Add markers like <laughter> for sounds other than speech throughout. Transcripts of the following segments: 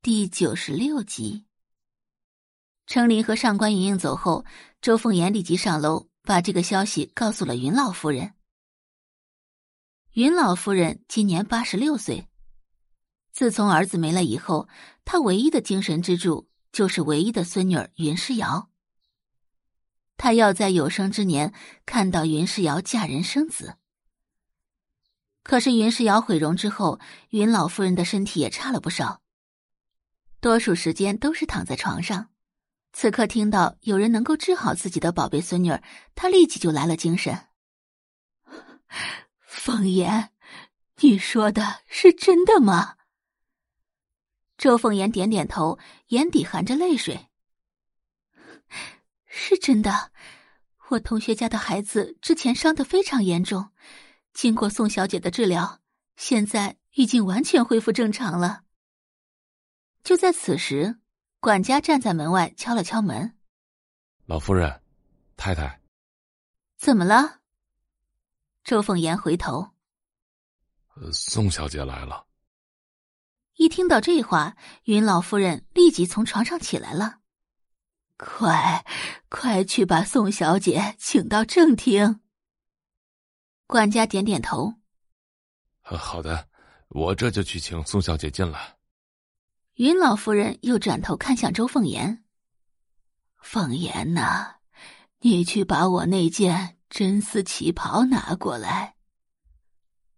第九十六集。程琳和上官莹莹走后，周凤言立即上楼，把这个消息告诉了云老夫人。云老夫人今年八十六岁，自从儿子没了以后，她唯一的精神支柱就是唯一的孙女儿云诗瑶。她要在有生之年看到云诗瑶嫁人生子。可是云诗瑶毁容之后，云老夫人的身体也差了不少。多数时间都是躺在床上，此刻听到有人能够治好自己的宝贝孙女儿，她立即就来了精神。凤言，你说的是真的吗？周凤言点点头，眼底含着泪水。是真的，我同学家的孩子之前伤得非常严重，经过宋小姐的治疗，现在已经完全恢复正常了。就在此时，管家站在门外敲了敲门。老夫人，太太，怎么了？周凤言回头，宋小姐来了。一听到这话，云老夫人立即从床上起来了。快，快去把宋小姐请到正厅。管家点点头。好的，我这就去请宋小姐进来。云老夫人又转头看向周凤言：“凤言呐，你去把我那件真丝旗袍拿过来。”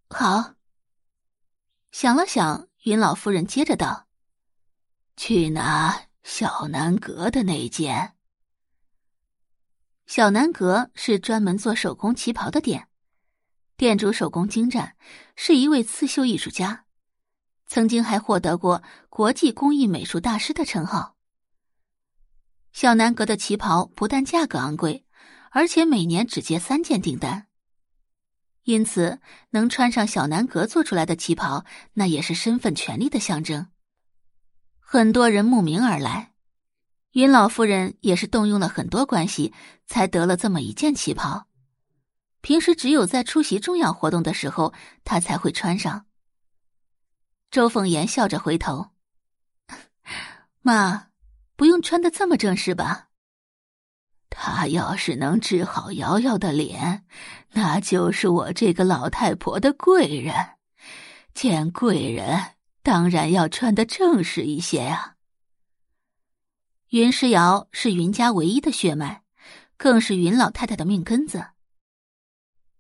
好。想了想，云老夫人接着道：“去拿小南阁的那件。小南阁是专门做手工旗袍的店，店主手工精湛，是一位刺绣艺术家。”曾经还获得过国际工艺美术大师的称号。小南阁的旗袍不但价格昂贵，而且每年只接三件订单。因此，能穿上小南阁做出来的旗袍，那也是身份权力的象征。很多人慕名而来，云老夫人也是动用了很多关系，才得了这么一件旗袍。平时只有在出席重要活动的时候，她才会穿上。周凤言笑着回头：“ <laughs> 妈，不用穿的这么正式吧？他要是能治好瑶瑶的脸，那就是我这个老太婆的贵人。见贵人，当然要穿的正式一些呀。”云诗瑶是云家唯一的血脉，更是云老太太的命根子。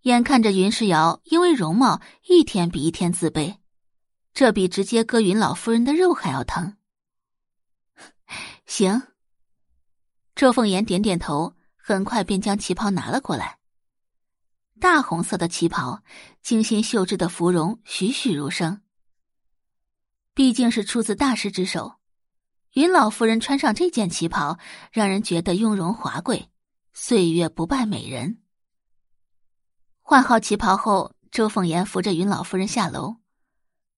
眼看着云诗瑶因为容貌一天比一天自卑。这比直接割云老夫人的肉还要疼。行。周凤言点点头，很快便将旗袍拿了过来。大红色的旗袍，精心绣制的芙蓉栩栩如生。毕竟是出自大师之手，云老夫人穿上这件旗袍，让人觉得雍容华贵，岁月不败美人。换好旗袍后，周凤言扶着云老夫人下楼。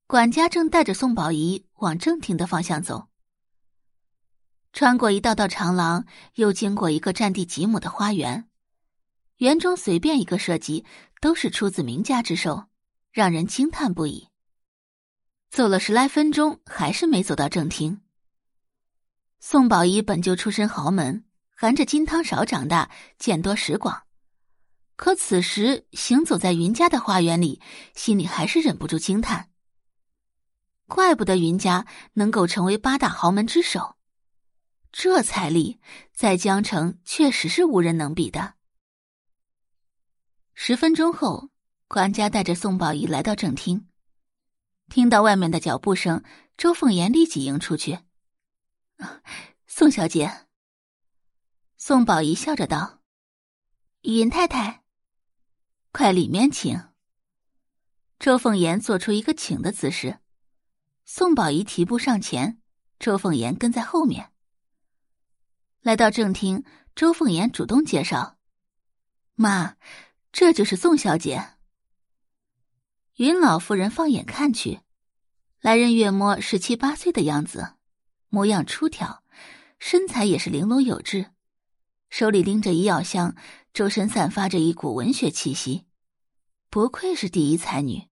管家正带着宋宝仪往正厅的方向走，穿过一道道长廊，又经过一个占地几亩的花园，园中随便一个设计都是出自名家之手，让人惊叹不已。走了十来分钟，还是没走到正厅。宋宝仪本就出身豪门，含着金汤勺长大，见多识广，可此时行走在云家的花园里，心里还是忍不住惊叹。怪不得云家能够成为八大豪门之首，这财力在江城确实是无人能比的。十分钟后，管家带着宋宝仪来到正厅，听到外面的脚步声，周凤言立即迎出去：“宋小姐。”宋宝仪笑着道：“云太太，快里面请。”周凤言做出一个请的姿势。宋宝仪提步上前，周凤言跟在后面。来到正厅，周凤言主动介绍：“妈，这就是宋小姐。”云老夫人放眼看去，来人约摸十七八岁的样子，模样出挑，身材也是玲珑有致，手里拎着医药箱，周身散发着一股文学气息，不愧是第一才女。